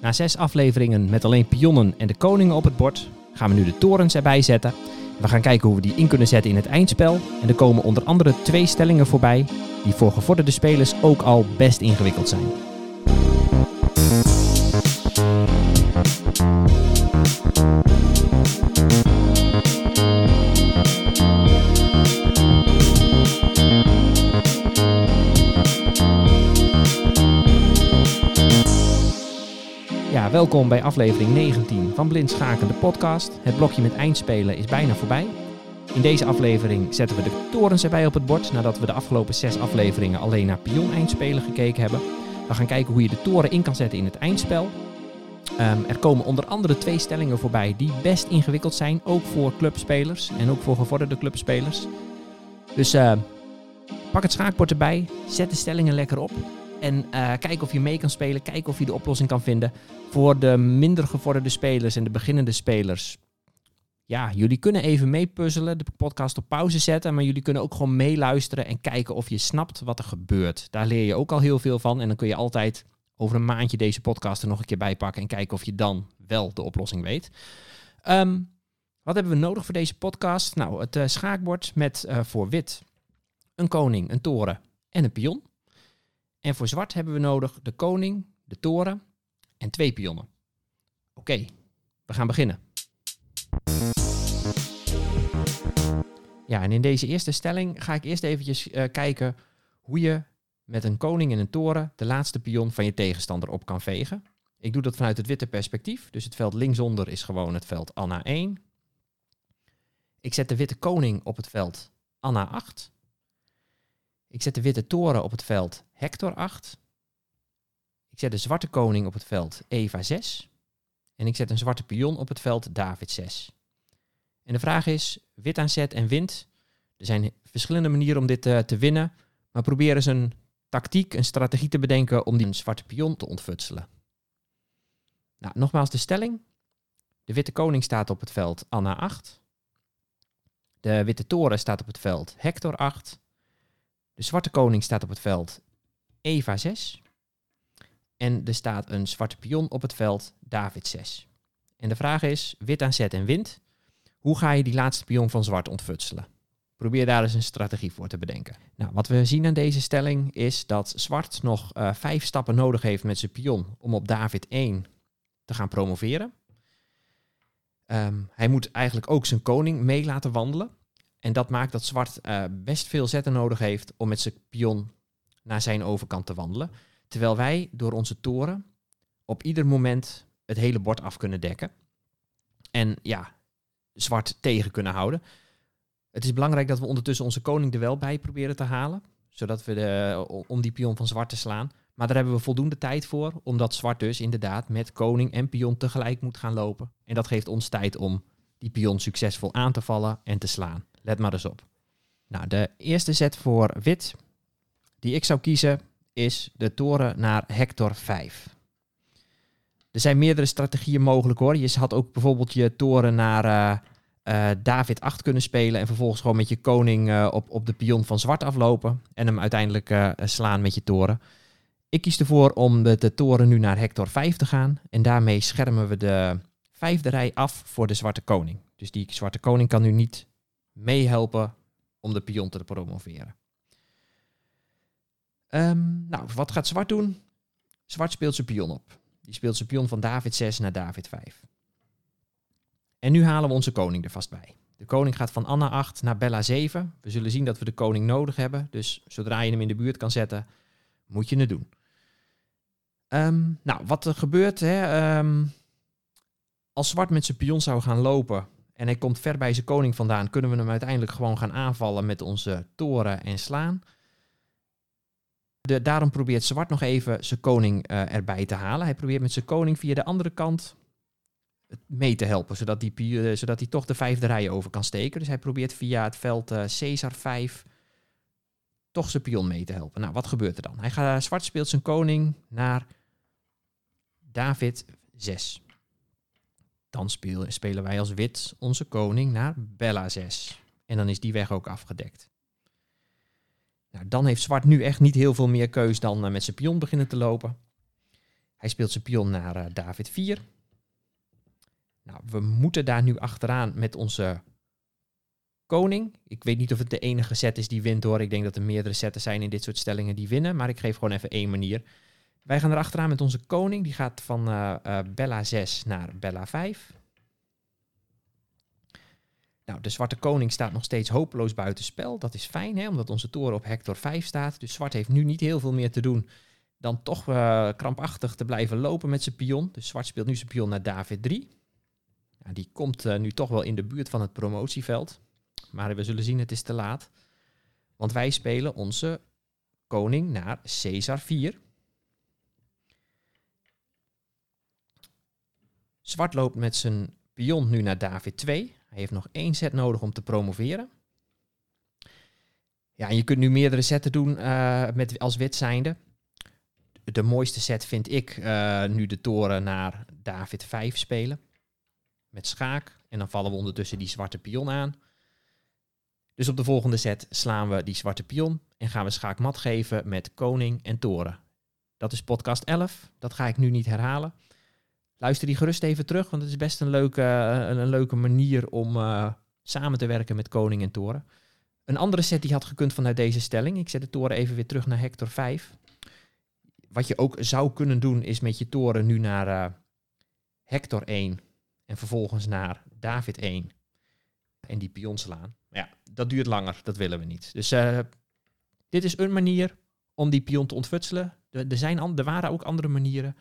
Na zes afleveringen met alleen pionnen en de koningen op het bord, gaan we nu de torens erbij zetten. We gaan kijken hoe we die in kunnen zetten in het eindspel. En er komen onder andere twee stellingen voorbij, die voor gevorderde spelers ook al best ingewikkeld zijn. Welkom bij aflevering 19 van Blind Schaken, de podcast. Het blokje met eindspelen is bijna voorbij. In deze aflevering zetten we de torens erbij op het bord, nadat we de afgelopen zes afleveringen alleen naar pion-eindspelen gekeken hebben. We gaan kijken hoe je de toren in kan zetten in het eindspel. Ehm, er komen onder andere twee stellingen voorbij die best ingewikkeld zijn, ook voor clubspelers en ook voor gevorderde clubspelers. Dus eh, pak het schaakbord erbij, zet de stellingen lekker op en uh, kijk of je mee kan spelen, kijk of je de oplossing kan vinden. Voor de minder gevorderde spelers en de beginnende spelers. Ja, jullie kunnen even meepuzzelen, de podcast op pauze zetten, maar jullie kunnen ook gewoon meeluisteren en kijken of je snapt wat er gebeurt. Daar leer je ook al heel veel van en dan kun je altijd over een maandje deze podcast er nog een keer bij pakken en kijken of je dan wel de oplossing weet. Um, wat hebben we nodig voor deze podcast? Nou, het uh, schaakbord met uh, voor wit een koning, een toren en een pion. En voor zwart hebben we nodig de koning, de toren en twee pionnen. Oké, we gaan beginnen. Ja, en in deze eerste stelling ga ik eerst eventjes uh, kijken hoe je met een koning en een toren de laatste pion van je tegenstander op kan vegen. Ik doe dat vanuit het witte perspectief, dus het veld linksonder is gewoon het veld Anna 1. Ik zet de witte koning op het veld Anna 8. Ik zet de witte toren op het veld Hector 8. Ik zet de zwarte koning op het veld Eva 6. En ik zet een zwarte pion op het veld David 6. En de vraag is, wit aan zet en wint. Er zijn verschillende manieren om dit uh, te winnen. Maar probeer eens een tactiek, een strategie te bedenken om die zwarte pion te ontfutselen. Nou, nogmaals de stelling. De witte koning staat op het veld Anna 8. De witte toren staat op het veld Hector 8. De zwarte koning staat op het veld Eva 6. En er staat een zwarte pion op het veld David 6. En de vraag is, wit aan zet en wint. Hoe ga je die laatste pion van zwart ontfutselen? Probeer daar eens een strategie voor te bedenken. Nou, wat we zien aan deze stelling is dat zwart nog uh, vijf stappen nodig heeft met zijn pion om op David 1 te gaan promoveren. Um, hij moet eigenlijk ook zijn koning mee laten wandelen. En dat maakt dat zwart uh, best veel zetten nodig heeft om met zijn pion naar zijn overkant te wandelen. Terwijl wij door onze toren op ieder moment het hele bord af kunnen dekken. En ja, zwart tegen kunnen houden. Het is belangrijk dat we ondertussen onze koning er wel bij proberen te halen. Zodat we de, om die pion van zwart te slaan. Maar daar hebben we voldoende tijd voor. Omdat zwart dus inderdaad met koning en pion tegelijk moet gaan lopen. En dat geeft ons tijd om die pion succesvol aan te vallen en te slaan. Let maar eens op. Nou, de eerste zet voor wit die ik zou kiezen is de toren naar Hector 5. Er zijn meerdere strategieën mogelijk hoor. Je had ook bijvoorbeeld je toren naar uh, uh, David 8 kunnen spelen en vervolgens gewoon met je koning uh, op, op de pion van zwart aflopen en hem uiteindelijk slaan met je toren. Ik kies ervoor om de toren nu naar Hector 5 te gaan en daarmee schermen we de vijfde rij af voor de zwarte koning. Dus die zwarte koning kan nu niet meehelpen om de pion te promoveren. Um, nou, wat gaat zwart doen? Zwart speelt zijn pion op. Die speelt zijn pion van David 6 naar David 5. En nu halen we onze koning er vast bij. De koning gaat van Anna 8 naar Bella 7. We zullen zien dat we de koning nodig hebben. Dus zodra je hem in de buurt kan zetten, moet je het doen. Um, nou, wat er gebeurt, hè, um, als zwart met zijn pion zou gaan lopen en hij komt ver bij zijn koning vandaan, kunnen we hem uiteindelijk gewoon gaan aanvallen met onze toren en slaan. De, daarom probeert Zwart nog even zijn koning uh, erbij te halen. Hij probeert met zijn koning via de andere kant mee te helpen, zodat hij, uh, zodat hij toch de vijfde rij over kan steken. Dus hij probeert via het veld uh, Caesar 5 toch zijn pion mee te helpen. Nou, wat gebeurt er dan? Hij gaat, Zwart speelt zijn koning naar David 6. Dan spelen wij als wit onze koning naar Bella 6. En dan is die weg ook afgedekt. Nou, dan heeft zwart nu echt niet heel veel meer keus dan uh, met zijn pion beginnen te lopen. Hij speelt zijn pion naar eh, David 4. Nou, we moeten daar nu achteraan met onze koning. Ik weet niet of het de enige set is die wint hoor. Ik denk dat er meerdere setten zijn in dit soort stellingen die winnen. Maar ik geef gewoon even één manier. Wij gaan erachteraan met onze koning. Die gaat van uh, uh, Bella 6 naar Bella 5. Nou, de zwarte koning staat nog steeds hopeloos buitenspel. Dat is fijn, hè, omdat onze toren op Hector 5 staat. Dus zwart heeft nu niet heel veel meer te doen dan toch uh, krampachtig te blijven lopen met zijn pion. Dus zwart speelt nu zijn pion naar David 3. Ja, die komt nu toch wel in de buurt van het promotieveld. Maar we zullen zien, het is te laat. Want wij spelen onze koning naar Caesar 4. Zwart loopt met zijn pion nu naar David 2. Hij heeft nog één set nodig om te promoveren. Ja, en je kunt nu meerdere setten doen uh, met, als wit zijnde. De mooiste set vind ik uh, nu de toren naar David 5 spelen. Met schaak. En dan vallen we ondertussen die zwarte pion aan. Dus op de volgende set slaan we die zwarte pion en gaan we schaakmat geven met koning en toren. Dat is podcast 11. Dat ga ik nu niet herhalen. Luister die gerust even terug, want het is best een leuke, een, een leuke manier om uh, samen te werken met koning en toren. Een andere set die had gekund vanuit deze stelling. Ik zet de toren even weer terug naar Hector 5. Wat je ook zou kunnen doen is met je toren nu naar uh, Hector 1 en vervolgens naar David 1 en die pion slaan. Ja, dat duurt langer, dat willen we niet. Dus dit is een manier om die pion te ontfutselen. Er, zijn er waren ook andere manieren.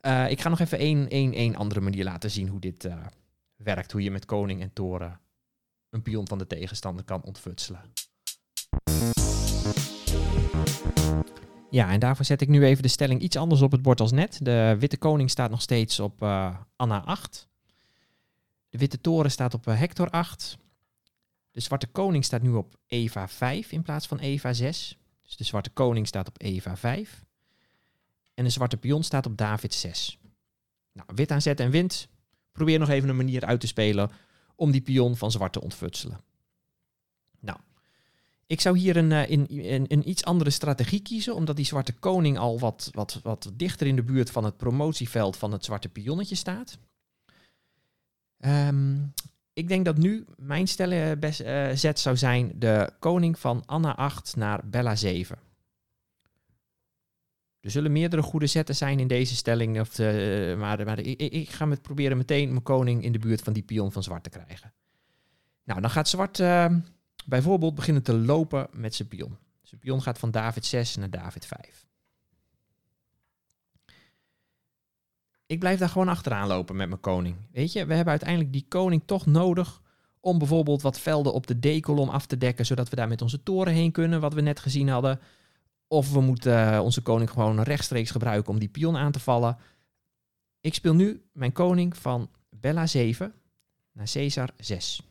Uh, ik ga nog even één, andere manier laten zien hoe dit uh, werkt. Hoe je met koning en toren een pion van de tegenstander kan ontfutselen. Ja, en daarvoor zet ik nu even de stelling iets anders op het bord als net. De witte koning staat nog steeds op uh, Anna 8. De witte toren staat op Hector 8. De zwarte koning staat nu op Eva 5 in plaats van Eva 6. Dus de zwarte koning staat op Eva 5. En de zwarte pion staat op David 6. Nou, wit aanzet en wint. Probeer nog even een manier uit te spelen om die pion van zwart te ontfutselen. Nou, ik zou hier een, een, een, een, iets andere strategie kiezen, omdat die zwarte koning al wat, wat, wat dichter in de buurt van het promotieveld van het zwarte pionnetje staat. Um, ik denk dat nu mijn stellen best, uh, zet zou zijn de koning van Anna 8 naar Bella 7. Er zullen meerdere goede zetten zijn in deze stelling. Of de, maar maar ik, ik, ga met proberen meteen mijn koning in de buurt van die pion van zwart te krijgen. Nou, dan gaat zwart uh, bijvoorbeeld beginnen te lopen met zijn pion. Zijn pion gaat van David 6 naar David 5. ik blijf daar gewoon achteraan lopen met mijn koning. Weet je, we hebben uiteindelijk die koning toch nodig om bijvoorbeeld wat velden op de D-kolom af te dekken, zodat we daar met onze toren heen kunnen, wat we net gezien hadden. Of we moeten uh, onze koning gewoon rechtstreeks gebruiken om die pion aan te vallen. Ik speel nu mijn koning van Bella 7 naar Caesar 6.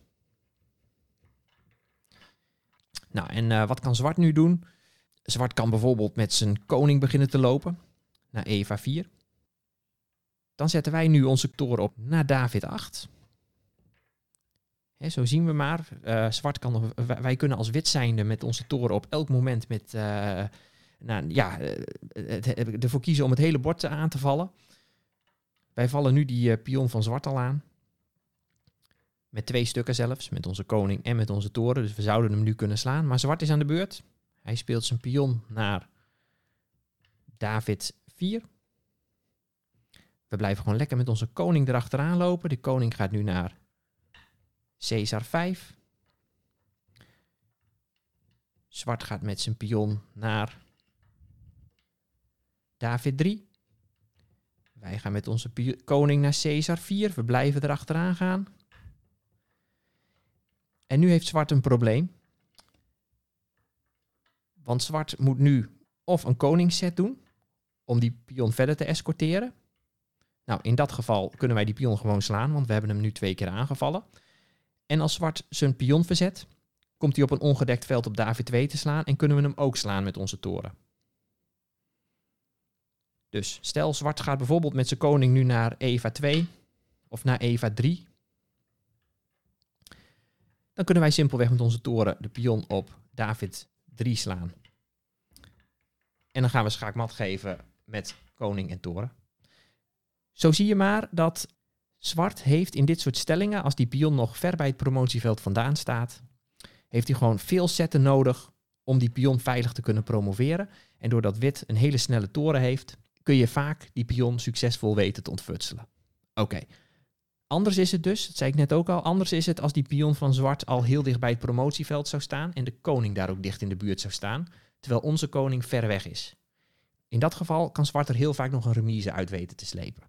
Nou, en uh, wat kan zwart nu doen? Zwart kan bijvoorbeeld met zijn koning beginnen te lopen naar Eva 4. Dan zetten wij nu onze toren op naar David 8. He, zo zien we maar. Uh, zwart kan, wij kunnen als wit zijnde met onze toren op elk moment met, nou, ja, uh, ervoor kiezen om het hele bord aan te vallen. Wij vallen nu die pion van zwart al aan. Met twee stukken zelfs, met onze koning en met onze toren. Dus we zouden hem nu kunnen slaan. Maar zwart is aan de beurt. Hij speelt zijn pion naar David 4. We blijven gewoon lekker met onze koning erachteraan lopen. De koning gaat nu naar Caesar 5. Zwart gaat met zijn pion naar David 3. Wij gaan met onze koning naar Caesar 4. We blijven erachteraan gaan. En nu heeft zwart een probleem. Want zwart moet nu of een koningsset doen om die pion verder te escorteren. Nou, in dat geval kunnen wij die pion gewoon slaan, want we hebben hem nu twee keer aangevallen. En als zwart zijn pion verzet, komt hij op een ongedekt veld op David 2 te slaan en kunnen we hem ook slaan met onze toren. Dus stel zwart gaat bijvoorbeeld met zijn koning nu naar Eva 2 of naar Eva 3. Dan kunnen wij simpelweg met onze toren de pion op David 3 slaan. En dan gaan we schaakmat geven met koning en toren. Zo zie je maar dat zwart heeft in dit soort stellingen, als die pion nog ver bij het promotieveld vandaan staat, heeft hij gewoon veel zetten nodig om die pion veilig te kunnen promoveren. En doordat wit een hele snelle toren heeft, kun je vaak die pion succesvol weten te ontfutselen. Oké. Anders is het dus, dat zei ik net ook al, anders is het als die pion van zwart al heel dicht bij het promotieveld zou staan en de koning daar ook dicht in de buurt zou staan, terwijl onze koning ver weg is. In dat geval kan zwart er heel vaak nog een remise uit weten te slepen.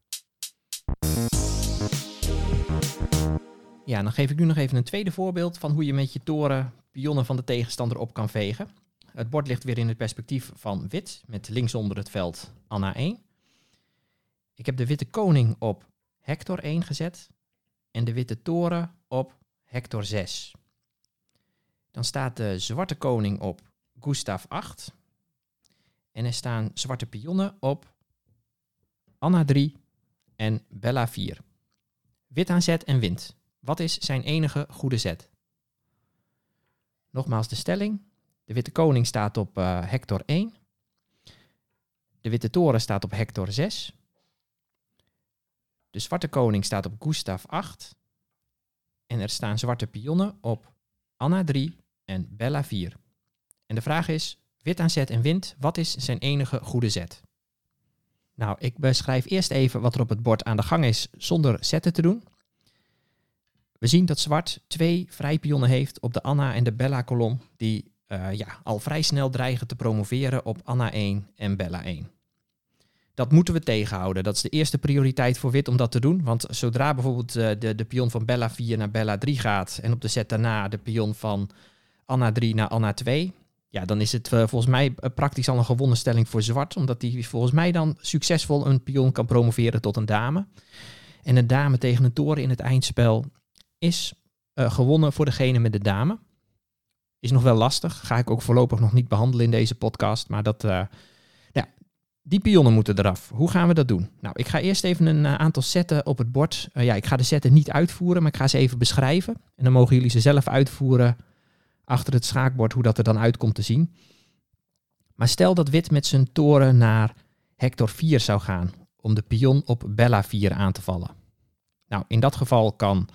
Ja, dan geef ik nu nog even een tweede voorbeeld van hoe je met je toren pionnen van de tegenstander op kan vegen. Het bord ligt weer in het perspectief van wit, met linksonder het veld Anna 1. Ik heb de witte koning op Hector 1 gezet en de witte toren op Hector 6. Dan staat de zwarte koning op Gustav 8. En er staan zwarte pionnen op Anna 3 en Bella 4. Wit aan zet en wint. Wat is zijn enige goede zet? Nogmaals de stelling. De witte koning staat op uh, Hector 1. De witte toren staat op Hector 6. De zwarte koning staat op Gustav 8. En er staan zwarte pionnen op Anna 3 en Bella 4. En de vraag is, wit aan zet en wint, wat is zijn enige goede zet? Nou, ik beschrijf eerst even wat er op het bord aan de gang is zonder zetten te doen. We zien dat zwart twee vrijpionnen heeft op de Anna en de Bella kolom, die uh, ja, al vrij snel dreigen te promoveren op Anna 1 en Bella 1. Dat moeten we tegenhouden. Dat is de eerste prioriteit voor wit om dat te doen. Want zodra bijvoorbeeld uh, de, de pion van Bella 4 naar Bella 3 gaat en op de set daarna de pion van Anna 3 naar Anna 2, ja, dan is het uh, volgens mij praktisch al een gewonnen stelling voor zwart. Omdat hij volgens mij dan succesvol een pion kan promoveren tot een dame. En een dame tegen een toren in het eindspel is gewonnen voor degene met de dame. Is nog wel lastig. Ga ik ook voorlopig nog niet behandelen in deze podcast. Maar dat, uh, ja, die pionnen moeten eraf. Hoe gaan we dat doen? Nou, ik ga eerst even een uh, aantal zetten op het bord. ja, ik ga de zetten niet uitvoeren, maar ik ga ze even beschrijven. En dan mogen jullie ze zelf uitvoeren achter het schaakbord, hoe dat er dan uitkomt te zien. Maar stel dat wit met zijn toren naar Hector 4 zou gaan, om de pion op Bella 4 aan te vallen. Nou, in dat geval kan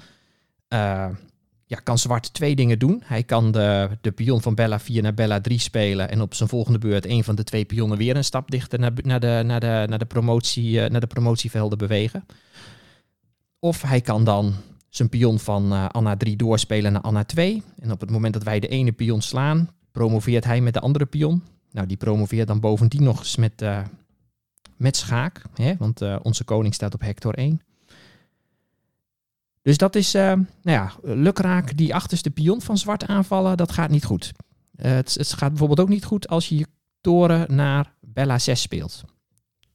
kan zwart twee dingen doen. Hij kan de, de pion van Bella 4 naar Bella 3 spelen en op zijn volgende beurt een van de twee pionnen weer een stap dichter naar, naar, de, naar, de, naar, de, promotie, uh, naar de promotievelden bewegen. Of hij kan dan zijn pion van uh, Anna 3 doorspelen naar Anna 2. En op het moment dat wij de ene pion slaan, promoveert hij met de andere pion. Nou, die promoveert dan bovendien nog eens met, uh, met schaak, hè? want onze koning staat op Hector 1. Dus dat is, uh, nou ja, lukraak die achterste pion van zwart aanvallen, dat gaat niet goed. Uh, het, het, gaat bijvoorbeeld ook niet goed als je je toren naar Bella 6 speelt.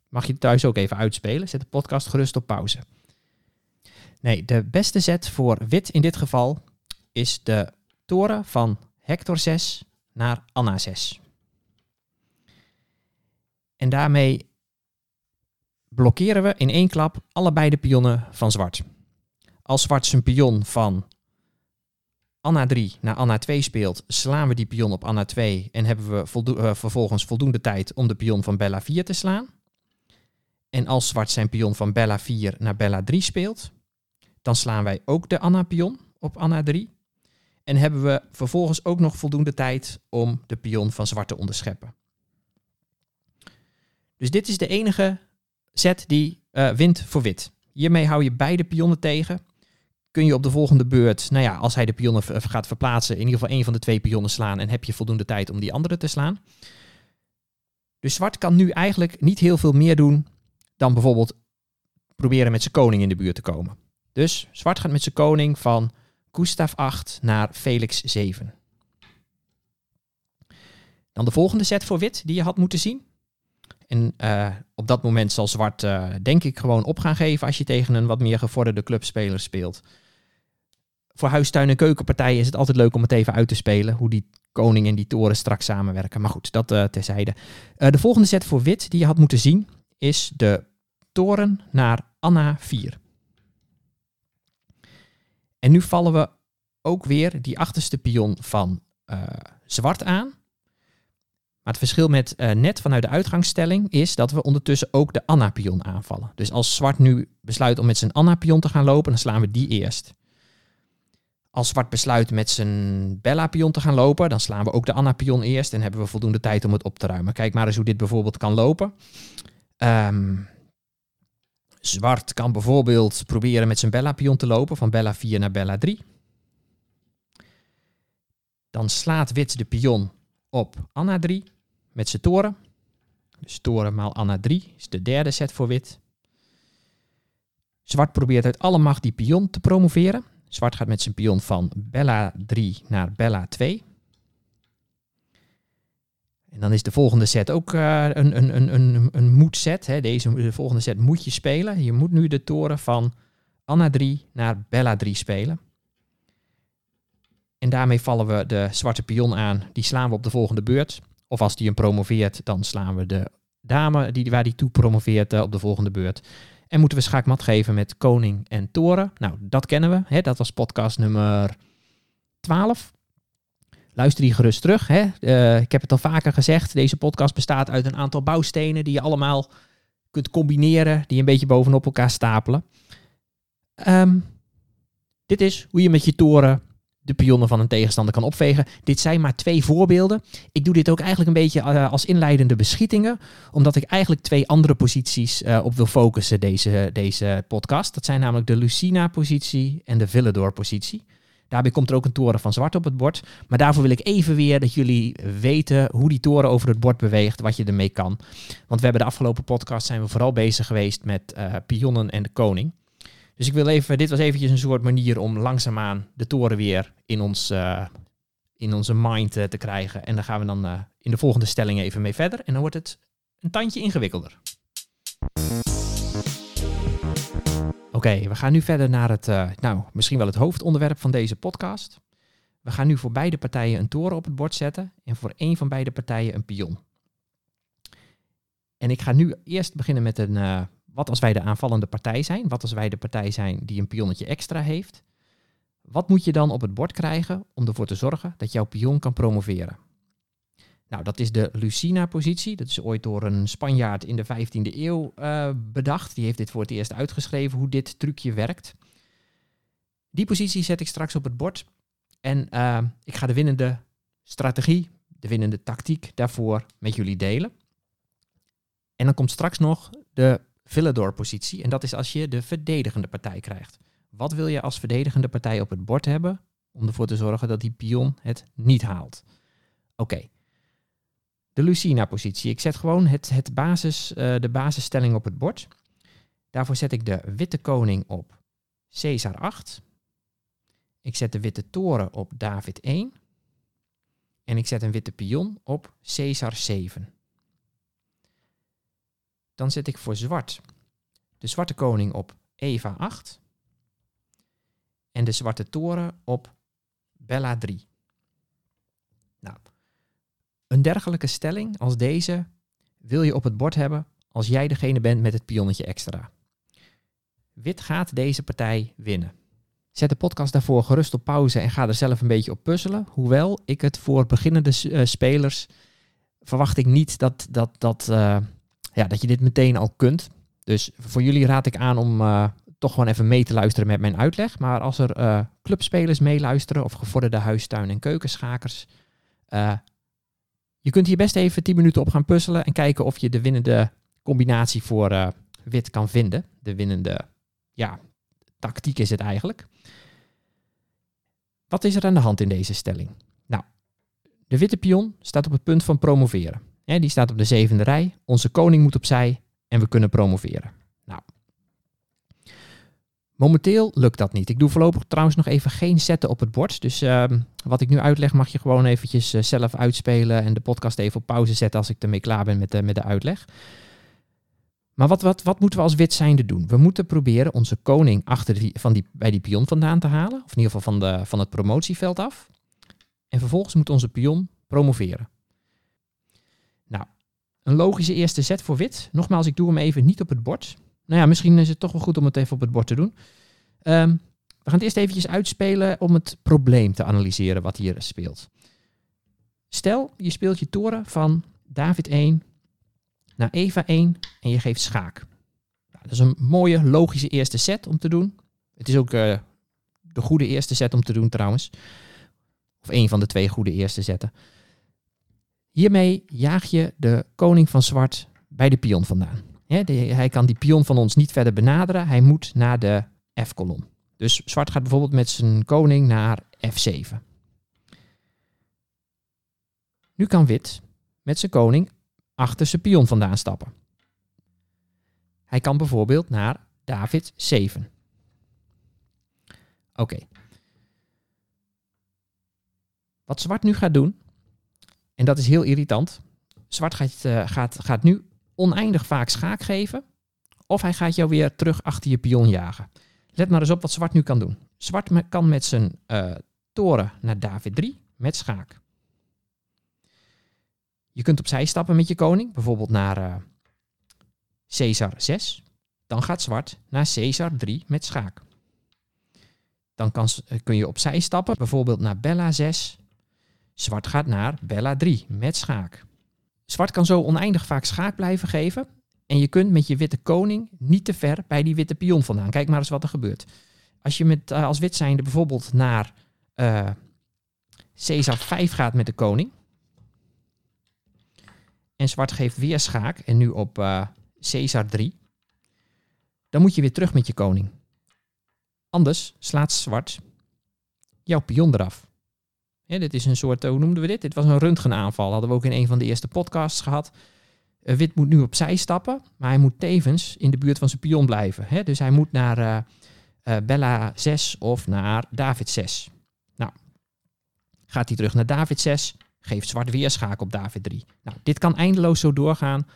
Mag je thuis ook even uitspelen. Zet de podcast gerust op pauze. Nee, de beste zet voor wit in dit geval is de toren van Hector 6 naar Anna 6. En daarmee blokkeren we in één klap allebei de pionnen van zwart. Als zwart zijn pion van Anna 3 naar Anna 2 speelt, slaan we die pion op Anna 2 en hebben we uh, vervolgens voldoende tijd om de pion van Bella 4 te slaan. En als zwart zijn pion van Bella 4 naar Bella 3 speelt, dan slaan wij ook de Anna-pion op Anna 3. En hebben we vervolgens ook nog voldoende tijd om de pion van zwart te onderscheppen. Dus dit is de enige set die uh, wint voor wit. Hiermee hou je beide pionnen tegen kun je op de volgende beurt, nou ja, als hij de pionnen gaat verplaatsen, in ieder geval één van de twee pionnen slaan en heb je voldoende tijd om die andere te slaan. Dus zwart kan nu eigenlijk niet heel veel meer doen dan bijvoorbeeld proberen met zijn koning in de buurt te komen. Dus zwart gaat met zijn koning van Gustav 8 naar Felix 7. Dan de volgende set voor wit die je had moeten zien. En uh, op dat moment zal zwart, uh, denk ik, gewoon op gaan geven als je tegen een wat meer gevorderde clubspeler speelt. Voor huistuin- en keukenpartijen is het altijd leuk om het even uit te spelen. Hoe die koning en die toren straks samenwerken. Maar goed, dat uh, terzijde. de volgende set voor wit die je had moeten zien is de toren naar Anna 4. En nu vallen we ook weer die achterste pion van zwart aan. Maar het verschil met eh, net vanuit de uitgangsstelling is dat we ondertussen ook de Anna-pion aanvallen. Dus als zwart nu besluit om met zijn Anna-pion te gaan lopen, dan slaan we die eerst. Als zwart besluit met zijn Bella-pion te gaan lopen, dan slaan we ook de Anna-pion eerst en hebben we voldoende tijd om het op te ruimen. Kijk maar eens hoe dit bijvoorbeeld kan lopen. Ehm, zwart kan bijvoorbeeld proberen met zijn Bella-pion te lopen, van Bella 4 naar Bella 3. Dan slaat wit de pion op Anna 3 met zijn toren. Dus toren maal Anna 3 is de derde set voor wit. Zwart probeert uit alle macht die pion te promoveren. Zwart gaat met zijn pion van Bella 3 naar Bella 2. En dan is de volgende set ook uh, een, een, een, een, een moedset. Hè. Deze de volgende set moet je spelen. Je moet nu de toren van Anna 3 naar Bella 3 spelen. En daarmee vallen we de zwarte pion aan. Die slaan we op de volgende beurt. Of als die hem promoveert, dan slaan we de dame die, waar die toe promoveert uh, op de volgende beurt. En moeten we schaakmat geven met koning en toren. Nou, dat kennen we. Hè? Dat was podcast nummer 12. Luister die gerust terug. Hè? Uh, ik heb het al vaker gezegd. Deze podcast bestaat uit een aantal bouwstenen die je allemaal kunt combineren. Die een beetje bovenop elkaar stapelen. Um, dit is hoe je met je toren de pionnen van een tegenstander kan opvegen. Dit zijn maar twee voorbeelden. Ik doe dit ook eigenlijk een beetje uh, als inleidende beschietingen, omdat ik eigenlijk twee andere posities uh, op wil focussen deze, deze podcast. Dat zijn namelijk de Lucina-positie en de Villador-positie. Daarbij komt er ook een toren van zwart op het bord. Maar daarvoor wil ik even weer dat jullie weten hoe die toren over het bord beweegt, wat je ermee kan. Want we hebben de afgelopen podcast zijn we vooral bezig geweest met uh, pionnen en de koning. Dus ik wil even, dit was eventjes een soort manier om langzaamaan de toren weer in, ons, uh, in onze mind uh, te krijgen. En daar gaan we dan uh, in de volgende stelling even mee verder. En dan wordt het een tandje ingewikkelder. Oké, we gaan nu verder naar het, nou, misschien wel het hoofdonderwerp van deze podcast. We gaan nu voor beide partijen een toren op het bord zetten en voor één van beide partijen een pion. En ik ga nu eerst beginnen met een wat als wij de aanvallende partij zijn? Wat als wij de partij zijn die een pionnetje extra heeft? Wat moet je dan op het bord krijgen om ervoor te zorgen dat jouw pion kan promoveren? Nou, dat is de Lucina-positie. Dat is ooit door een Spanjaard in de 15e eeuw uh, bedacht. Die heeft dit voor het eerst uitgeschreven, hoe dit trucje werkt. Die positie zet ik straks op het bord. En uh, ik ga de winnende strategie, de winnende tactiek daarvoor met jullie delen. En dan komt straks nog de Villador-positie. En dat is als je de verdedigende partij krijgt. Wat wil je als verdedigende partij op het bord hebben om ervoor te zorgen dat die pion het niet haalt? Oké. De Lucina-positie. Ik zet gewoon het, het basis, uh, de basisstelling op het bord. Daarvoor zet ik de witte koning op Caesar 8. Ik zet de witte toren op David 1. En ik zet een witte pion op Caesar 7 dan zet ik voor zwart de zwarte koning op Eva 8 en de zwarte toren op Bella 3. Nou, een dergelijke stelling als deze wil je op het bord hebben als jij degene bent met het pionnetje extra. Wit gaat deze partij winnen. Zet de podcast daarvoor gerust op pauze en ga er zelf een beetje op puzzelen. Hoewel ik het voor beginnende uh, spelers verwacht ik niet dat, dat, dat, uh, ja, dat je dit meteen al kunt. Dus voor jullie raad ik aan om uh, toch gewoon even mee te luisteren met mijn uitleg. Maar als er uh, clubspelers meeluisteren of gevorderde huistuin- en keukenschakers, uh, je kunt hier best even 10 minuten op gaan puzzelen en kijken of je de winnende combinatie voor wit kan vinden. De winnende, ja, tactiek is het eigenlijk. Wat is er aan de hand in deze stelling? Nou, de witte pion staat op het punt van promoveren die staat op de zevende rij. Onze koning moet opzij en we kunnen promoveren. Nou, momenteel lukt dat niet. Ik doe voorlopig trouwens nog even geen zetten op het bord. Dus uh, wat ik nu uitleg mag je gewoon eventjes uh, zelf uitspelen en de podcast even op pauze zetten als ik ermee klaar ben met de, met de uitleg. Maar wat, wat, wat moeten we als wit zijnde doen? We moeten proberen onze koning achter van die, bij die pion vandaan te halen. Of in ieder geval van, de, van het promotieveld af. En vervolgens moet onze pion promoveren. Een logische eerste zet voor wit. Nogmaals, ik doe hem even niet op het bord. Nou ja, misschien is het toch wel goed om het even op het bord te doen. Um, we gaan het eerst eventjes uitspelen om het probleem te analyseren wat hier speelt. Stel, je speelt je toren van David 1, naar Eva 1 en je geeft schaak. Nou, dat is een mooie, logische eerste set om te doen. Het is ook uh, de goede eerste set om te doen trouwens. Of een van de twee goede eerste zetten. Hiermee jaag je de koning van zwart bij de pion vandaan. hij kan die pion van ons niet verder benaderen. Hij moet naar de F-kolom. Dus zwart gaat bijvoorbeeld met zijn koning naar F7. Nu kan wit met zijn koning achter zijn pion vandaan stappen. Hij kan bijvoorbeeld naar David 7. Oké. Wat zwart nu gaat doen, en dat is heel irritant. Zwart gaat, uh, gaat, gaat nu oneindig vaak schaak geven. Of hij gaat jou weer terug achter je pion jagen. Let maar eens op wat zwart nu kan doen. Zwart kan met zijn uh, toren naar David 3 met schaak. Je kunt opzij stappen met je koning, bijvoorbeeld naar uh, Caesar 6. Dan gaat zwart naar Caesar 3 met schaak. Dan kan, kun je opzij stappen, bijvoorbeeld naar Bella 6. Zwart gaat naar Bella 3 met schaak. Zwart kan zo oneindig vaak schaak blijven geven. En je kunt met je witte koning niet te ver bij die witte pion vandaan. Kijk maar eens wat er gebeurt. Als je met, uh, als wit zijnde bijvoorbeeld naar uh, Caesar 5 gaat met de koning. En zwart geeft weer schaak. En nu op uh, Caesar 3. Dan moet je weer terug met je koning. Anders slaat zwart jouw pion eraf. Ja, dit is een soort, hoe noemden we dit? Dit was een röntgenaanval. Hadden we ook in een van de eerste podcasts gehad. Uh, Wit moet nu opzij stappen, maar hij moet tevens in de buurt van zijn pion blijven. Hè? Dus hij moet naar uh, Bella 6 of naar David 6. Nou, gaat hij terug naar David 6, geeft zwart weer schaak op David 3. Nou, dit kan eindeloos zo doorgaan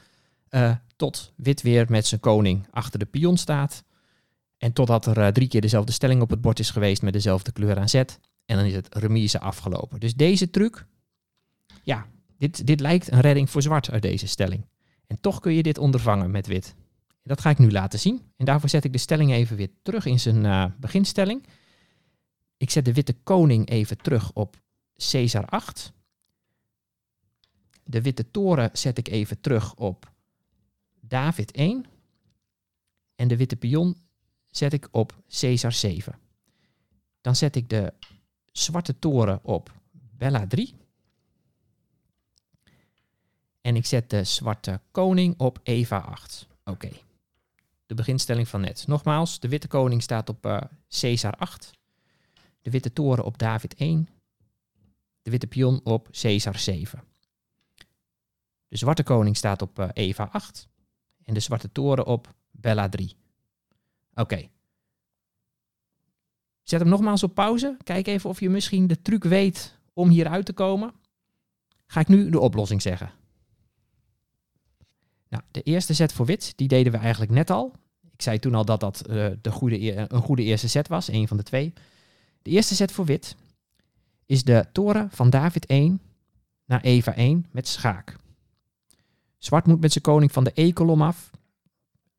tot wit weer met zijn koning achter de pion staat. En totdat er drie keer dezelfde stelling op het bord is geweest met dezelfde kleur aan zet. En dan is het remise afgelopen. Dus deze truc, ja, dit, dit lijkt een redding voor zwart uit deze stelling. En toch kun je dit ondervangen met wit. Dat ga ik nu laten zien. En daarvoor zet ik de stelling even weer terug in zijn uh, beginstelling. Ik zet de witte koning even terug op Caesar 8. De witte toren zet ik even terug op David 1. En de witte pion zet ik op Caesar 7. Dan zet ik de zwarte toren op Bella 3. En ik zet de zwarte koning op Eva 8. Oké. De beginstelling van net. Nogmaals, de witte koning staat op uh, Caesar 8. De witte toren op David 1. De witte pion op Caesar 7. De zwarte koning staat op uh, Eva 8. En de zwarte toren op Bella 3. Oké. Zet hem nogmaals op pauze. Kijk even of je misschien de truc weet om hieruit te komen. Ga ik nu de oplossing zeggen. Nou, de eerste set voor wit, die deden we eigenlijk net al. Ik zei toen al dat dat uh, de goede, een goede eerste set was, een van de twee. De eerste set voor wit is de toren van David 1 naar Eva 1 met schaak. Zwart moet met zijn koning van de E-kolom af.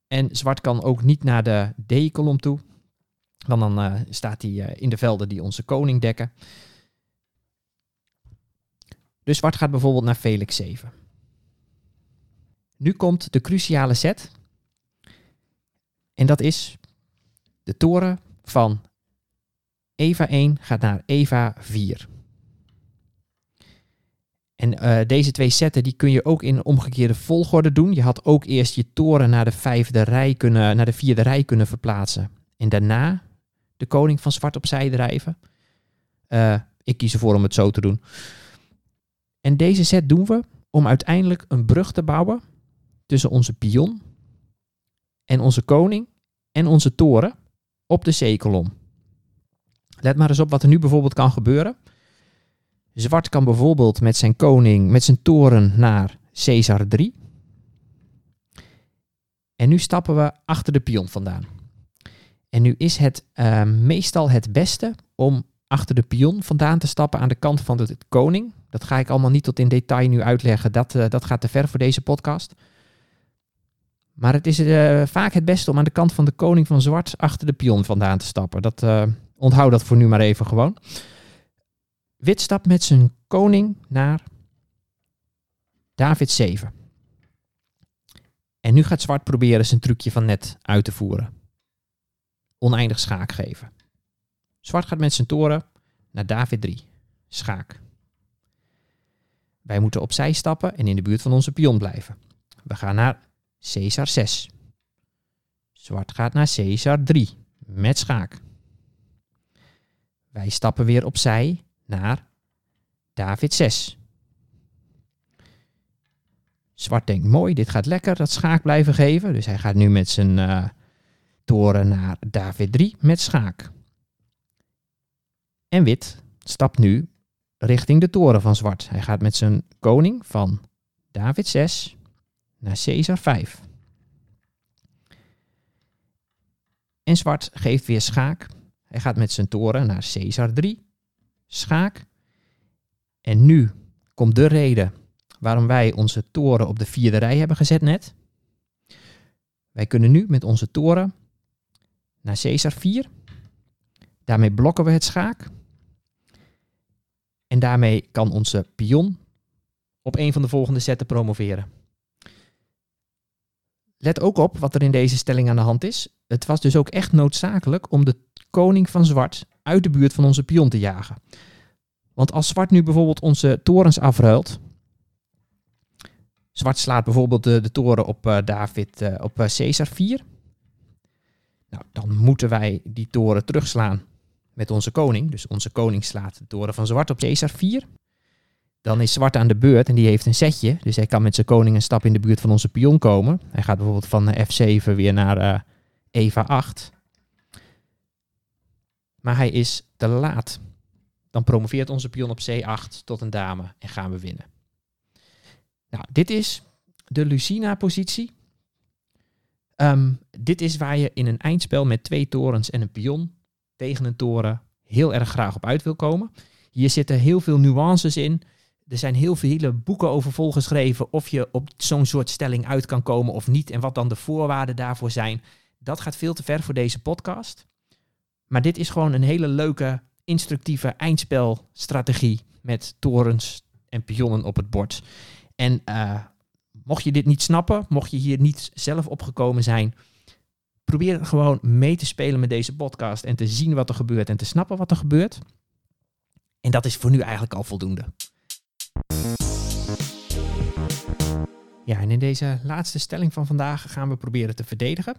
En zwart kan ook niet naar de D-kolom toe. Want dan uh, staat hij uh, in de velden die onze koning dekken. Dus zwart gaat bijvoorbeeld naar Felix 7. Nu komt de cruciale set. En dat is de toren van Eva 1 gaat naar Eva 4. En uh, deze twee setten die kun je ook in omgekeerde volgorde doen. Je had ook eerst je toren naar de vijfde rij kunnen, naar de vierde rij kunnen verplaatsen. En daarna de koning van zwart opzij drijven. Uh, ik kies ervoor om het zo te doen. En deze set doen we om uiteindelijk een brug te bouwen tussen onze pion en onze koning en onze toren op de C-kolom. Let maar eens op wat er nu bijvoorbeeld kan gebeuren. Zwart kan bijvoorbeeld met zijn koning, met zijn toren naar Caesar 3. En nu stappen we achter de pion vandaan. En nu is het uh, meestal het beste om achter de pion vandaan te stappen aan de kant van de koning. Dat ga ik allemaal niet tot in detail nu uitleggen. Dat, uh, dat gaat te ver voor deze podcast. Maar het is uh, vaak het beste om aan de kant van de koning van zwart achter de pion vandaan te stappen. Dat, onthoud dat voor nu maar even gewoon. Wit stapt met zijn koning naar David 7. En nu gaat zwart proberen zijn trucje van net uit te voeren. Oneindig schaak geven. Zwart gaat met zijn toren naar David 3. Schaak. Wij moeten opzij stappen en in de buurt van onze pion blijven. We gaan naar Caesar 6. Zwart gaat naar Caesar 3 met schaak. Wij stappen weer opzij naar David 6. Zwart denkt mooi, dit gaat lekker, dat schaak blijven geven. Dus hij gaat nu met zijn uh, toren naar David 3 met schaak. En wit stapt nu richting de toren van zwart. Hij gaat met zijn koning van David 6 naar Caesar 5. En zwart geeft weer schaak. Hij gaat met zijn toren naar Caesar 3. Schaak. En nu komt de reden waarom wij onze toren op de vierde rij hebben gezet net. Wij kunnen nu met onze toren naar Caesar 4. Daarmee blokken we het schaak. En daarmee kan onze pion op een van de volgende zetten promoveren. Let ook op wat er in deze stelling aan de hand is. Het was dus ook echt noodzakelijk om de koning van zwart uit de buurt van onze pion te jagen. Want als zwart nu bijvoorbeeld onze torens afruilt. Zwart slaat bijvoorbeeld de, toren op uh, David, uh, op uh, Caesar 4. Nou, dan moeten wij die toren terugslaan met onze koning. Dus onze koning slaat de toren van zwart op Caesar 4. Dan is zwart aan de beurt en die heeft een setje. Dus hij kan met zijn koning een stap in de buurt van onze pion komen. Hij gaat bijvoorbeeld van F7 weer naar uh, Eva 8. Maar hij is te laat. Dan promoveert onze pion op C8 tot een dame en gaan we winnen. Nou, dit is de Lucina-positie. Um, dit is waar je in een eindspel met twee torens en een pion tegen een toren heel erg graag op uit wil komen. Hier zitten heel veel nuances in. Er zijn heel veel boeken over volgeschreven of je op zo'n soort stelling uit kan komen of niet en wat dan de voorwaarden daarvoor zijn. Dat gaat veel te ver voor deze podcast. Maar dit is gewoon een hele leuke, instructieve eindspelstrategie met torens en pionnen op het bord. En uh, mocht je dit niet snappen, mocht je hier niet zelf opgekomen zijn, probeer gewoon mee te spelen met deze podcast en te zien wat er gebeurt en te snappen wat er gebeurt. En dat is voor nu eigenlijk al voldoende. Ja, en in deze laatste stelling van vandaag gaan we proberen te verdedigen.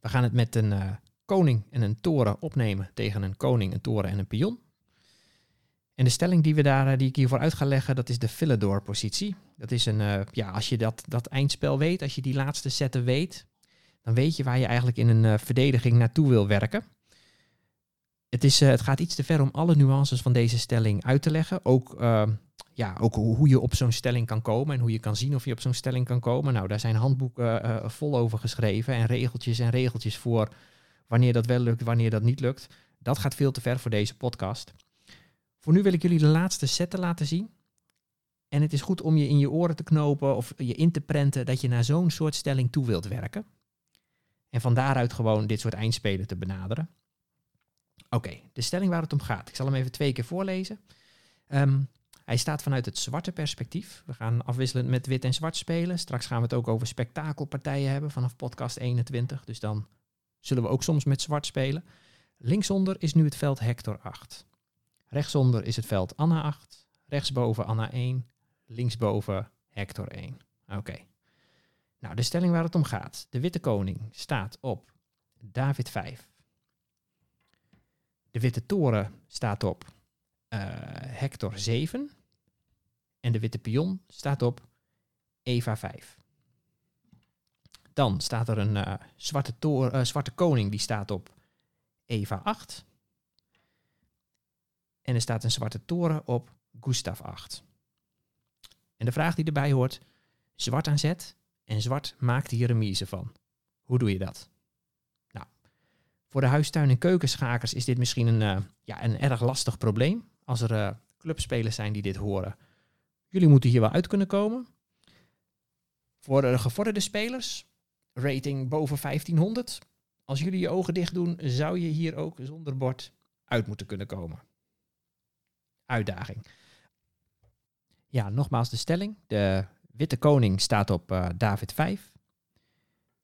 We gaan het met een uh, koning en een toren opnemen tegen een koning, een toren en een pion. En de stelling die, we daar, eh, die ik hiervoor uit ga leggen, dat is de Philidor-positie. Dat is een, uh, ja, als je dat, dat eindspel weet, als je die laatste zetten weet, dan weet je waar je eigenlijk in een uh, verdediging naartoe wil werken. Het, is, het gaat iets te ver om alle nuances van deze stelling uit te leggen. Ook, uh, ja, ook hoe je op zo'n stelling kan komen en hoe je kan zien of je op zo'n stelling kan komen. Nou, daar zijn handboeken vol over geschreven en regeltjes en regeltjes voor wanneer dat wel lukt, wanneer dat niet lukt. Dat gaat veel te ver voor deze podcast. Voor nu wil ik jullie de laatste zetten laten zien. En het is goed om je in je oren te knopen of je in te prenten dat je naar zo'n soort stelling toe wilt werken. En van daaruit gewoon dit soort eindspelen te benaderen. Oké, de stelling waar het om gaat. Ik zal hem even twee keer voorlezen. Um, hij staat vanuit het zwarte perspectief. We gaan afwisselend met wit en zwart spelen. Straks gaan we het ook over spektakelpartijen hebben vanaf podcast 21. Dus dan zullen we ook soms met zwart spelen. Linksonder is nu het veld Hector 8. Rechtsonder is het veld Anna 8. Rechtsboven Anna 1. Linksboven Hector 1. Oké. Nou, de stelling waar het om gaat. De witte koning staat op David 5. De witte toren staat op uh, Hector 7. En de witte pion staat op Eva 5. Dan staat er een uh, zwarte, toren, uh, zwarte koning die staat op Eva 8. En er staat een zwarte toren op Gustav 8. En de vraag die erbij hoort, zwart aan zet en zwart maakt hier remise van. Hoe doe je dat? Nou, voor de huistuin- en keukenschakers is dit misschien een, uh, ja, een erg lastig probleem. Als er uh, clubspelers zijn die dit horen. Jullie moeten hier wel uit kunnen komen. Voor de gevorderde spelers, rating boven 1500. Als jullie je ogen dicht doen, zou je hier ook zonder bord uit moeten kunnen komen. Uitdaging. Ja, nogmaals de stelling. De witte koning staat op uh, David 5.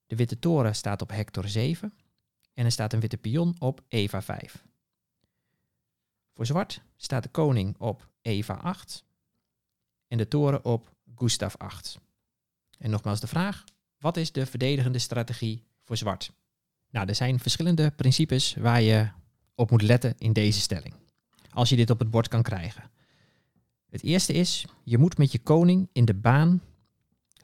De witte toren staat op Hector 7. En er staat een witte pion op Eva 5. Voor zwart staat de koning op Eva 8 en de toren op Gustav 8. En nogmaals de vraag, wat is de verdedigende strategie voor zwart? Nou, er zijn verschillende principes waar je op moet letten in deze stelling. Als je dit op het bord kan krijgen. Het eerste is, je moet met je koning in de baan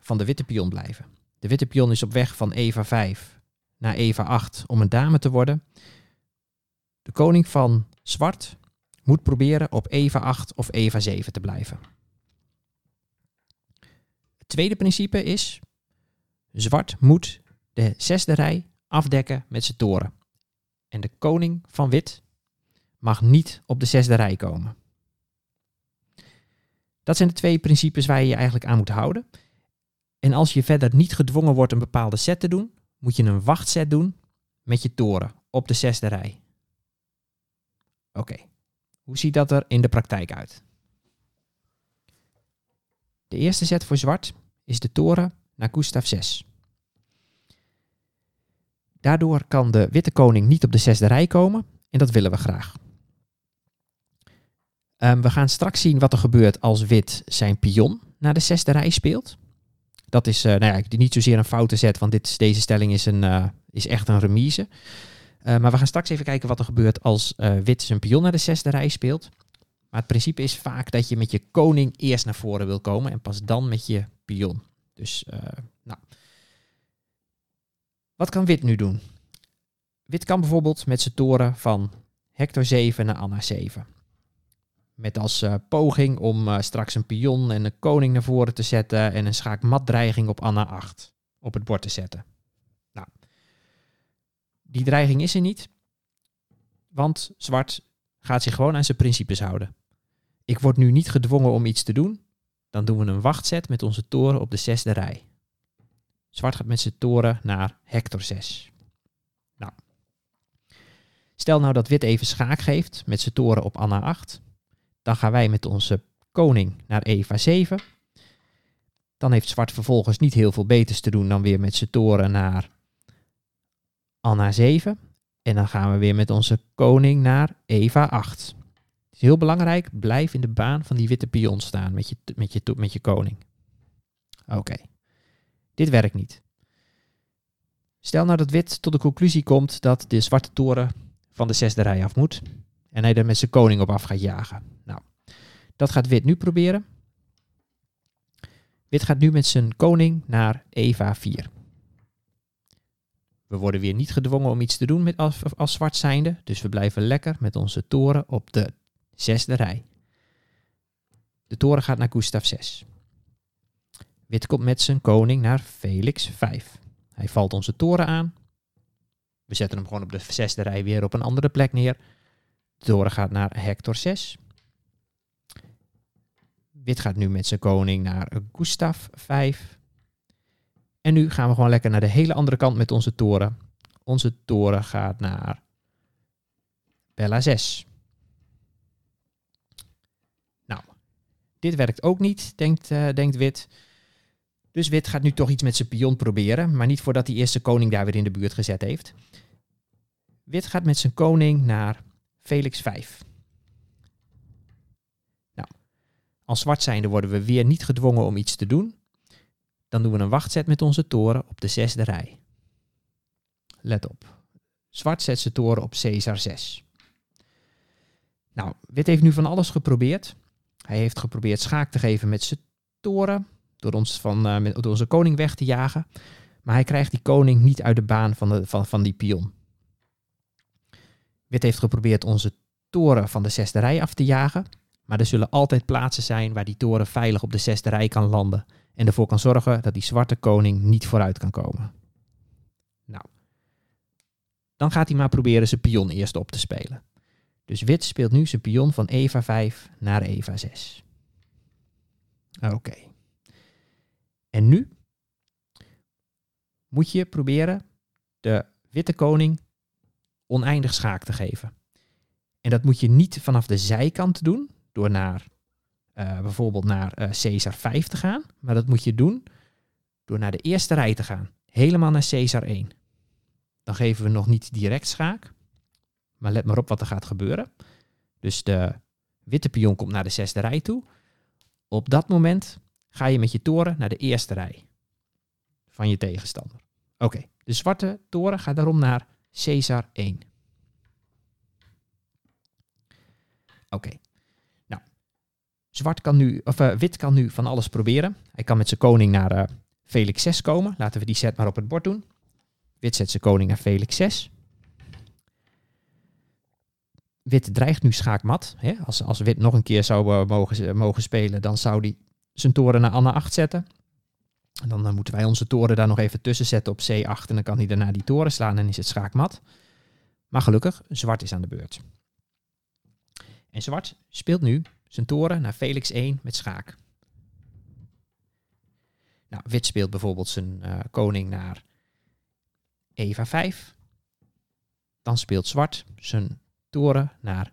van de witte pion blijven. De witte pion is op weg van Eva 5 naar Eva 8 om een dame te worden. De koning van zwart moet proberen op Eva 8 of Eva 7 te blijven. Het tweede principe is, zwart moet de zesde rij afdekken met zijn toren. En de koning van wit mag niet op de zesde rij komen. Dat zijn de twee principes waar je je eigenlijk aan moet houden. En als je verder niet gedwongen wordt een bepaalde set te doen, moet je een wachtset doen met je toren op de zesde rij. Oké, hoe ziet dat er in de praktijk uit? De eerste set voor zwart is de toren naar Gustav 6. Daardoor kan de witte koning niet op de zesde rij komen en dat willen we graag. Um, we gaan straks zien wat er gebeurt als wit zijn pion naar de zesde rij speelt. Dat is uh, nou ja, niet zozeer een foute zet, want dit, deze stelling is, een, uh, is echt een remise. Uh, maar we gaan straks even kijken wat er gebeurt als wit zijn pion naar de zesde rij speelt. Maar het principe is vaak dat je met je koning eerst naar voren wil komen en pas dan met je pion. Dus, nou. Wat kan wit nu doen? Wit kan bijvoorbeeld met zijn toren van Hector 7 naar Anna 7. Met als uh, poging om uh, straks een pion en een koning naar voren te zetten en een schaakmatdreiging op Anna 8 op het bord te zetten. Nou, die dreiging is er niet, want zwart gaat zich gewoon aan zijn principes houden. Ik word nu niet gedwongen om iets te doen, dan doen we een wachtzet met onze toren op de zesde rij. Zwart gaat met zijn toren naar Hector 6. Nou, stel nou dat wit even schaak geeft met zijn toren op Anna 8 dan gaan wij met onze koning naar Eva 7. Dan heeft zwart vervolgens niet heel veel beters te doen dan weer met zijn toren naar Anna 7. En dan gaan we weer met onze koning naar Eva 8. Het is heel belangrijk, blijf in de baan van die witte pion staan met je, met je, met je koning. Oké, dit werkt niet. Stel nou dat wit tot de conclusie komt dat de zwarte toren van de zesde rij af moet en hij er met zijn koning op af gaat jagen. Nou, dat gaat wit nu proberen. Wit gaat nu met zijn koning naar Eva 4. We worden weer niet gedwongen om iets te doen met als, als zwart zijnde, dus we blijven lekker met onze toren op de zesde rij. De toren gaat naar Gustav 6. Wit komt met zijn koning naar Felix 5. Hij valt onze toren aan. We zetten hem gewoon op de zesde rij weer op een andere plek neer. De toren gaat naar Hector 6. Wit gaat nu met zijn koning naar Gustav 5. En nu gaan we gewoon lekker naar de hele andere kant met onze toren. Onze toren gaat naar Bella 6. Nou, dit werkt ook niet, denkt, uh, denkt wit. Dus wit gaat nu toch iets met zijn pion proberen, maar niet voordat die eerste koning daar weer in de buurt gezet heeft. Wit gaat met zijn koning naar Felix 5. Nou, als zwart zijnde worden we weer niet gedwongen om iets te doen. Dan doen we een wachtzet met onze toren op de zesde rij. Let op. Zwart zet zijn toren op Caesar 6. Nou, wit heeft nu van alles geprobeerd. Hij heeft geprobeerd schaak te geven met zijn toren, door, ons van, met, door onze koning weg te jagen. Maar hij krijgt die koning niet uit de baan van, de, van, van die pion. Wit heeft geprobeerd onze toren van de zesde rij af te jagen. Maar er zullen altijd plaatsen zijn waar die toren veilig op de zesde rij kan landen. En ervoor kan zorgen dat die zwarte koning niet vooruit kan komen. Nou, dan gaat hij maar proberen zijn pion eerst op te spelen. Dus wit speelt nu zijn pion van Eva 5 naar Eva 6. Oké. En nu moet je proberen de witte koning oneindig schaak te geven. En dat moet je niet vanaf de zijkant doen, door naar eh, bijvoorbeeld naar eh Caesar 5 te gaan. Maar dat moet je doen door naar de eerste rij te gaan. Helemaal naar Caesar 1. Dan geven we nog niet direct schaak. Maar let maar op wat er gaat gebeuren. Dus de witte pion komt naar de zesde rij toe. Op dat moment ga je met je toren naar de eerste rij van je tegenstander. Oké, de zwarte toren gaat daarom naar Caesar 1. Oké. Nou, zwart kan nu, of, eh, wit kan nu van alles proberen. Hij kan met zijn koning naar eh, Felix 6 komen. Laten we die set maar op het bord doen. Wit zet zijn koning naar Felix 6. Wit dreigt nu schaakmat. Hè? Als, als wit nog een keer zou eh, mogen, mogen spelen, dan zou hij zijn toren naar Anna 8 zetten. En dan, moeten wij onze toren daar nog even tussen zetten op C8. En dan kan hij daarna die toren slaan en is het schaakmat. Maar gelukkig, zwart is aan de beurt. En zwart speelt nu zijn toren naar Felix 1 met schaak. Nou, wit speelt bijvoorbeeld zijn uh, koning naar Eva 5. Dan speelt zwart zijn toren naar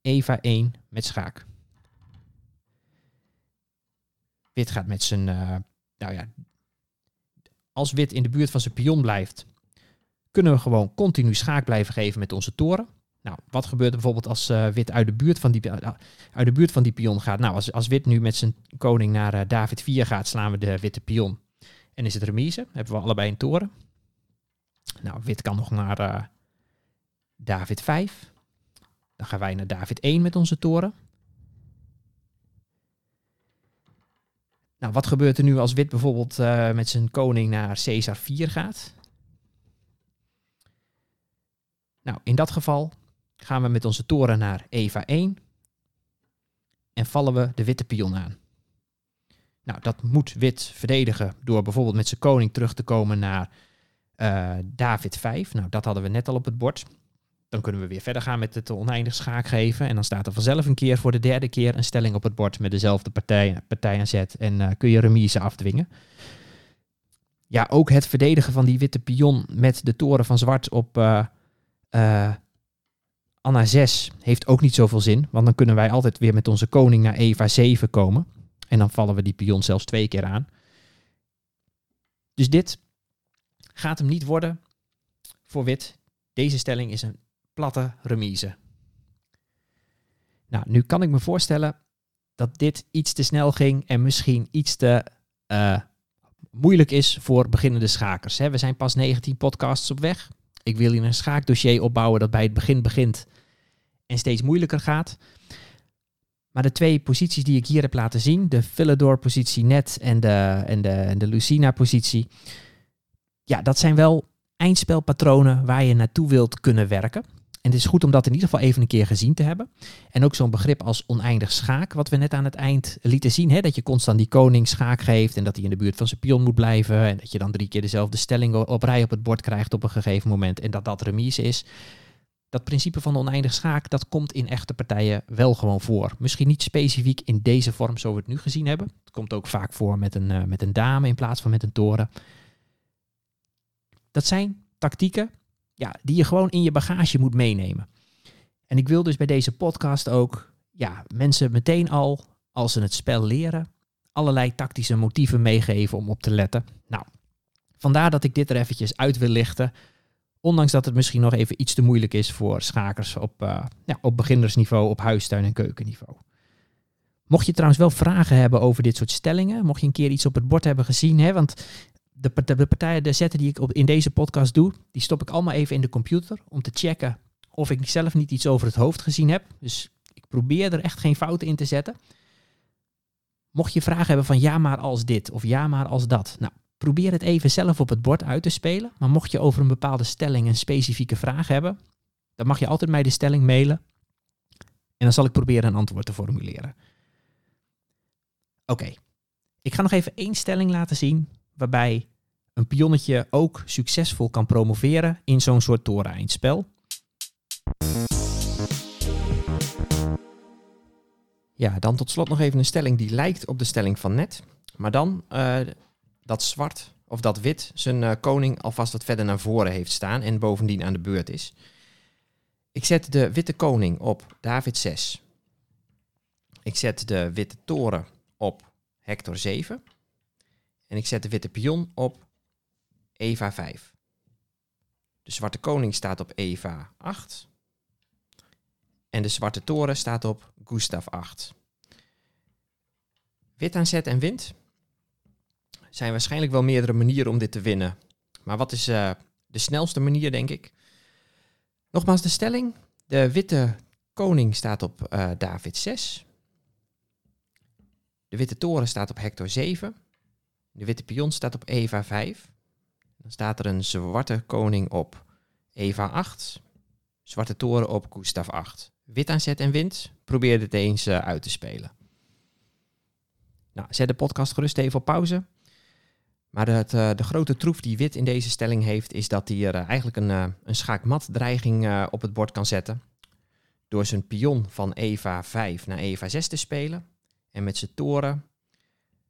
Eva 1 met schaak. Wit gaat met zijn, uh, nou ja, als wit in de buurt van zijn pion blijft, kunnen we gewoon continu schaak blijven geven met onze toren. Nou, wat gebeurt er bijvoorbeeld als uh, wit uit de, buurt van die, uit de buurt van die pion gaat? Nou, als, als wit nu met zijn koning naar uh, David 4 gaat, slaan we de witte pion. En is het remise. Hebben we allebei een toren. Nou, wit kan nog naar David 5. Dan gaan wij naar David 1 met onze toren. Nou, wat gebeurt er nu als wit bijvoorbeeld uh, met zijn koning naar Caesar 4 gaat? Nou, in dat geval gaan we met onze toren naar Eva 1 en vallen we de witte pion aan. Nou, dat moet wit verdedigen door bijvoorbeeld met zijn koning terug te komen naar uh, David 5. Nou, dat hadden we net al op het bord. Dan kunnen we weer verder gaan met het oneindig schaak geven. En dan staat er vanzelf een keer voor de derde keer een stelling op het bord met dezelfde partij, partij aan zet. En uh, kun je remise afdwingen. Ja, ook het verdedigen van die witte pion met de toren van zwart op uh, uh, Anna 6 heeft ook niet zoveel zin. Want dan kunnen wij altijd weer met onze koning naar Eva 7 komen. En dan vallen we die pion zelfs twee keer aan. Dus dit gaat hem niet worden voor wit. Deze stelling is een platte remise. Nou, nu kan ik me voorstellen dat dit iets te snel ging en misschien iets te uh, moeilijk is voor beginnende schakers. Hè. We zijn pas 19 podcasts op weg. Ik wil hier een schaakdossier opbouwen dat bij het begin begint en steeds moeilijker gaat. Maar de twee posities die ik hier heb laten zien, de Philidor-positie net en de, en de, en de Lucina-positie, ja, dat zijn wel eindspelpatronen waar je naartoe wilt kunnen werken. En het is goed om dat in ieder geval even een keer gezien te hebben. En ook zo'n begrip als oneindig schaak, wat we net aan het eind lieten zien. Hè? Dat je constant die koning schaak geeft en dat hij in de buurt van zijn pion moet blijven. En dat je dan drie keer dezelfde stelling op rij op het bord krijgt op een gegeven moment. En dat dat remise is. Dat principe van oneindig schaak, dat komt in echte partijen wel gewoon voor. Misschien niet specifiek in deze vorm zoals we het nu gezien hebben. Het komt ook vaak voor met een, uh, met een dame in plaats van met een toren. Dat zijn tactieken ja, die je gewoon in je bagage moet meenemen. En ik wil dus bij deze podcast ook ja, mensen meteen al, als ze het spel leren, allerlei tactische motieven meegeven om op te letten. Nou, vandaar dat ik dit er eventjes uit wil lichten. Ondanks dat het misschien nog even iets te moeilijk is voor schakers op, uh, ja, op beginnersniveau, op huistuin- en keukenniveau. Mocht je trouwens wel vragen hebben over dit soort stellingen, mocht je een keer iets op het bord hebben gezien, hè, want de, de partijen, de zetten die ik op, in deze podcast doe, die stop ik allemaal even in de computer om te checken of ik zelf niet iets over het hoofd gezien heb. Dus ik probeer er echt geen fouten in te zetten. Mocht je vragen hebben van ja maar als dit of ja maar als dat. Nou, probeer het even zelf op het bord uit te spelen. Maar mocht je over een bepaalde stelling een specifieke vraag hebben, dan mag je altijd mij de stelling mailen. En dan zal ik proberen een antwoord te formuleren. Oké, ik ga nog even één stelling laten zien waarbij een pionnetje ook succesvol kan promoveren in zo'n soort toren-eindspel. Ja, dan tot slot nog even een stelling die lijkt op de stelling van net. Maar dan uh, dat zwart of dat wit zijn uh, koning alvast wat verder naar voren heeft staan en bovendien aan de beurt is. Ik zet de witte koning op David 6. Ik zet de witte toren op hector 7. En ik zet de witte pion op Eva 5. De zwarte koning staat op Eva 8. En de zwarte toren staat op Gustav 8. Wit aan zet en wint. zijn waarschijnlijk wel meerdere manieren om dit te winnen. Maar wat is uh, de snelste manier, denk ik? Nogmaals de stelling. De witte koning staat op uh, David 6. De witte toren staat op Hector 7. De witte pion staat op Eva 5. Dan staat er een zwarte koning op Eva 8. Zwarte toren op Gustav 8. Wit aanzet en wint. Probeer dit eens uh, uit te spelen. Nou, zet de podcast gerust even op pauze. Maar de, de, de, grote troef die wit in deze stelling heeft, is dat hij er uh, eigenlijk een, een schaakmat dreiging op het bord kan zetten. Door zijn pion van Eva 5 naar Eva 6 te spelen. En met zijn toren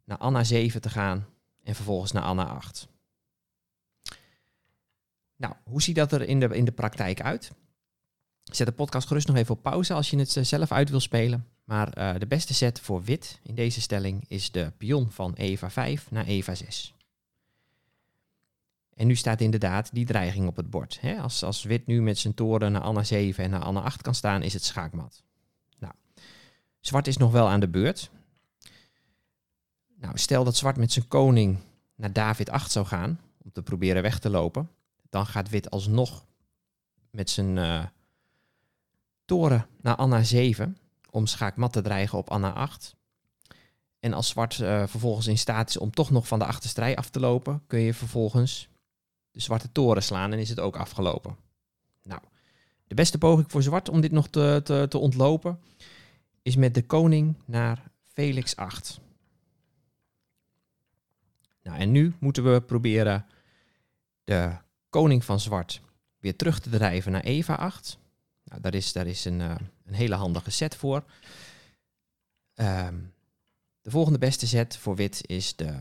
naar Anna 7 te gaan. En vervolgens naar Anna 8. Nou, hoe ziet dat er in de, in de praktijk uit? Zet de podcast gerust nog even op pauze als je het zelf uit wil spelen. Maar de beste set voor wit in deze stelling is de pion van Eva 5 naar Eva 6. En nu staat inderdaad die dreiging op het bord. Hè? Als, als wit nu met zijn toren naar Anna 7 en naar Anna 8 kan staan, is het schaakmat. Nou, zwart is nog wel aan de beurt. Nou, stel dat zwart met zijn koning naar David 8 zou gaan, om te proberen weg te lopen. Dan gaat wit alsnog met zijn uh, toren naar Anna 7, om schaakmat te dreigen op Anna 8. En als zwart uh, vervolgens in staat is om toch nog van de achterstrij af te lopen, kun je vervolgens de zwarte toren slaan en is het ook afgelopen. Nou, de beste poging voor zwart om dit nog te, te, te ontlopen is met de koning naar Felix 8. Nou, en nu moeten we proberen de koning van zwart weer terug te drijven naar Eva 8. Nou, daar is, daar is een, uh, een hele handige set voor. Um, de volgende beste set voor wit is de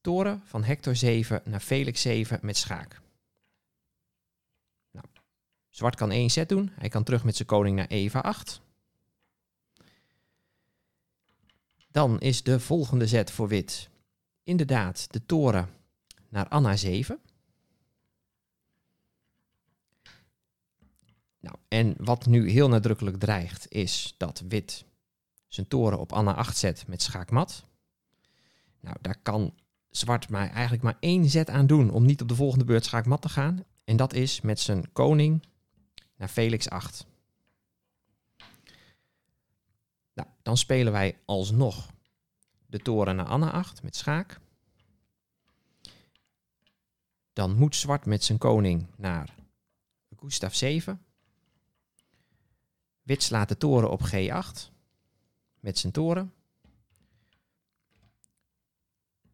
toren van Hector 7 naar Felix 7 met schaak. Nou, zwart kan één set doen. Hij kan terug met zijn koning naar Eva 8. Dan is de volgende zet voor wit inderdaad de toren naar Anna 7. Nou, en wat nu heel nadrukkelijk dreigt is dat wit zijn toren op Anna 8 zet met schaakmat. Nou, daar kan zwart maar eigenlijk maar één zet aan doen om niet op de volgende beurt schaakmat te gaan. En dat is met zijn koning naar Felix 8. Nou, dan spelen wij alsnog de toren naar Anna 8 met schaak. Dan moet zwart met zijn koning naar Gustav 7. Wit slaat de toren op G8 met zijn toren.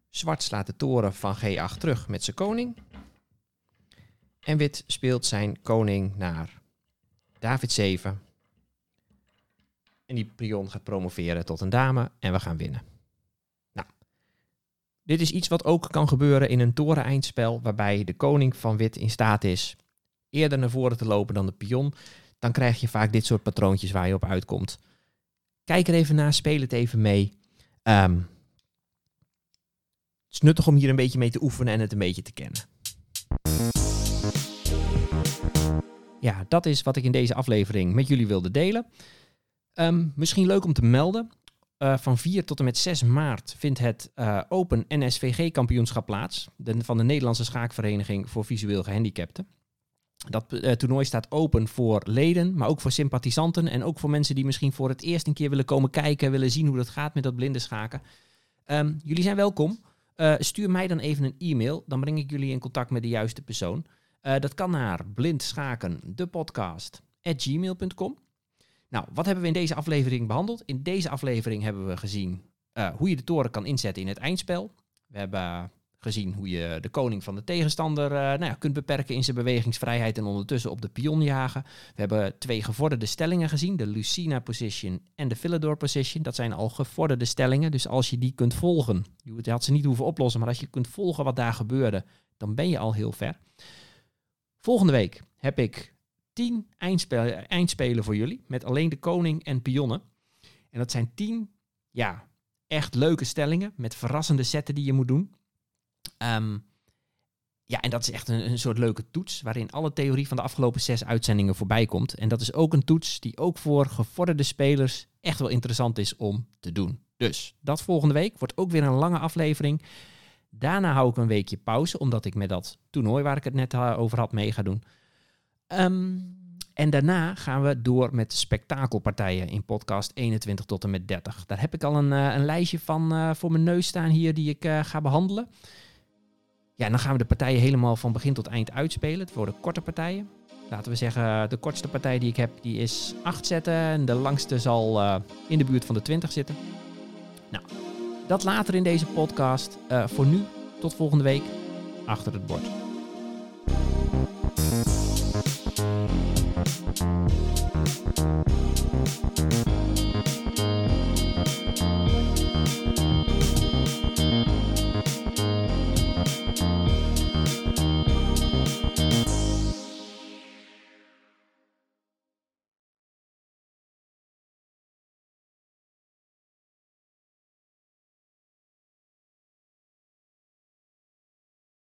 Zwart slaat de toren van G8 terug met zijn koning. En wit speelt zijn koning naar David 7. En die pion gaat promoveren tot een dame en we gaan winnen. Dit is iets wat ook kan gebeuren in een toren-eindspel, waarbij de koning van wit in staat is eerder naar voren te lopen dan de pion. Dan krijg je vaak dit soort patroontjes waar je op uitkomt. Kijk er even naar, speel het even mee. Um, het is nuttig om hier een beetje mee te oefenen en het een beetje te kennen. Ja, dat is wat ik in deze aflevering met jullie wilde delen. Um, misschien leuk om te melden. Uh, van 4 tot en met 6 maart vindt het uh, Open NSVG-kampioenschap plaats. Van de Nederlandse Schaakvereniging voor Visueel Gehandicapten. Dat uh, toernooi staat open voor leden, maar ook voor sympathisanten. En ook voor mensen die misschien voor het eerst een keer willen komen kijken. Willen zien hoe dat gaat met dat blinde schaken. Um, jullie zijn welkom. Stuur mij dan even een e-mail. Dan breng ik jullie in contact met de juiste persoon. Dat kan naar blindschaken, gmail.com. Nou, wat hebben we in deze aflevering behandeld? In deze aflevering hebben we gezien uh, hoe je de toren kan inzetten in het eindspel. We hebben gezien hoe je de koning van de tegenstander uh, nou ja, kunt beperken in zijn bewegingsvrijheid en ondertussen op de pion jagen. We hebben twee gevorderde stellingen gezien, de Lucina position en de Philidor position. Dat zijn al gevorderde stellingen, dus als je die kunt volgen, je had ze niet hoeven oplossen, maar als je kunt volgen wat daar gebeurde, dan ben je al heel ver. Volgende week heb ik tien eindspelen, eindspelen voor jullie, met alleen de koning en pionnen. En dat zijn tien, ja, echt leuke stellingen met verrassende setten die je moet doen. Ehm, ja, en dat is echt een, een soort leuke toets waarin alle theorie van de afgelopen zes uitzendingen voorbij komt. En dat is ook een toets die ook voor gevorderde spelers echt wel interessant is om te doen. Dus dat volgende week wordt ook weer een lange aflevering. Daarna hou ik een weekje pauze, omdat ik met dat toernooi waar ik het net eh, over had mee ga doen. Ehm, en daarna gaan we door met spektakelpartijen in podcast 21 tot en met 30. Daar heb ik al een, uh, een lijstje van uh, voor mijn neus staan hier die ik uh, ga behandelen. Ja, dan gaan we de partijen helemaal van begin tot eind uitspelen. Het worden korte partijen. Laten we zeggen, de kortste partij die ik heb, die is 8 zetten. En de langste zal in de buurt van de 20 zitten. Nou, dat later in deze podcast. voor nu, tot volgende week. Achter het bord.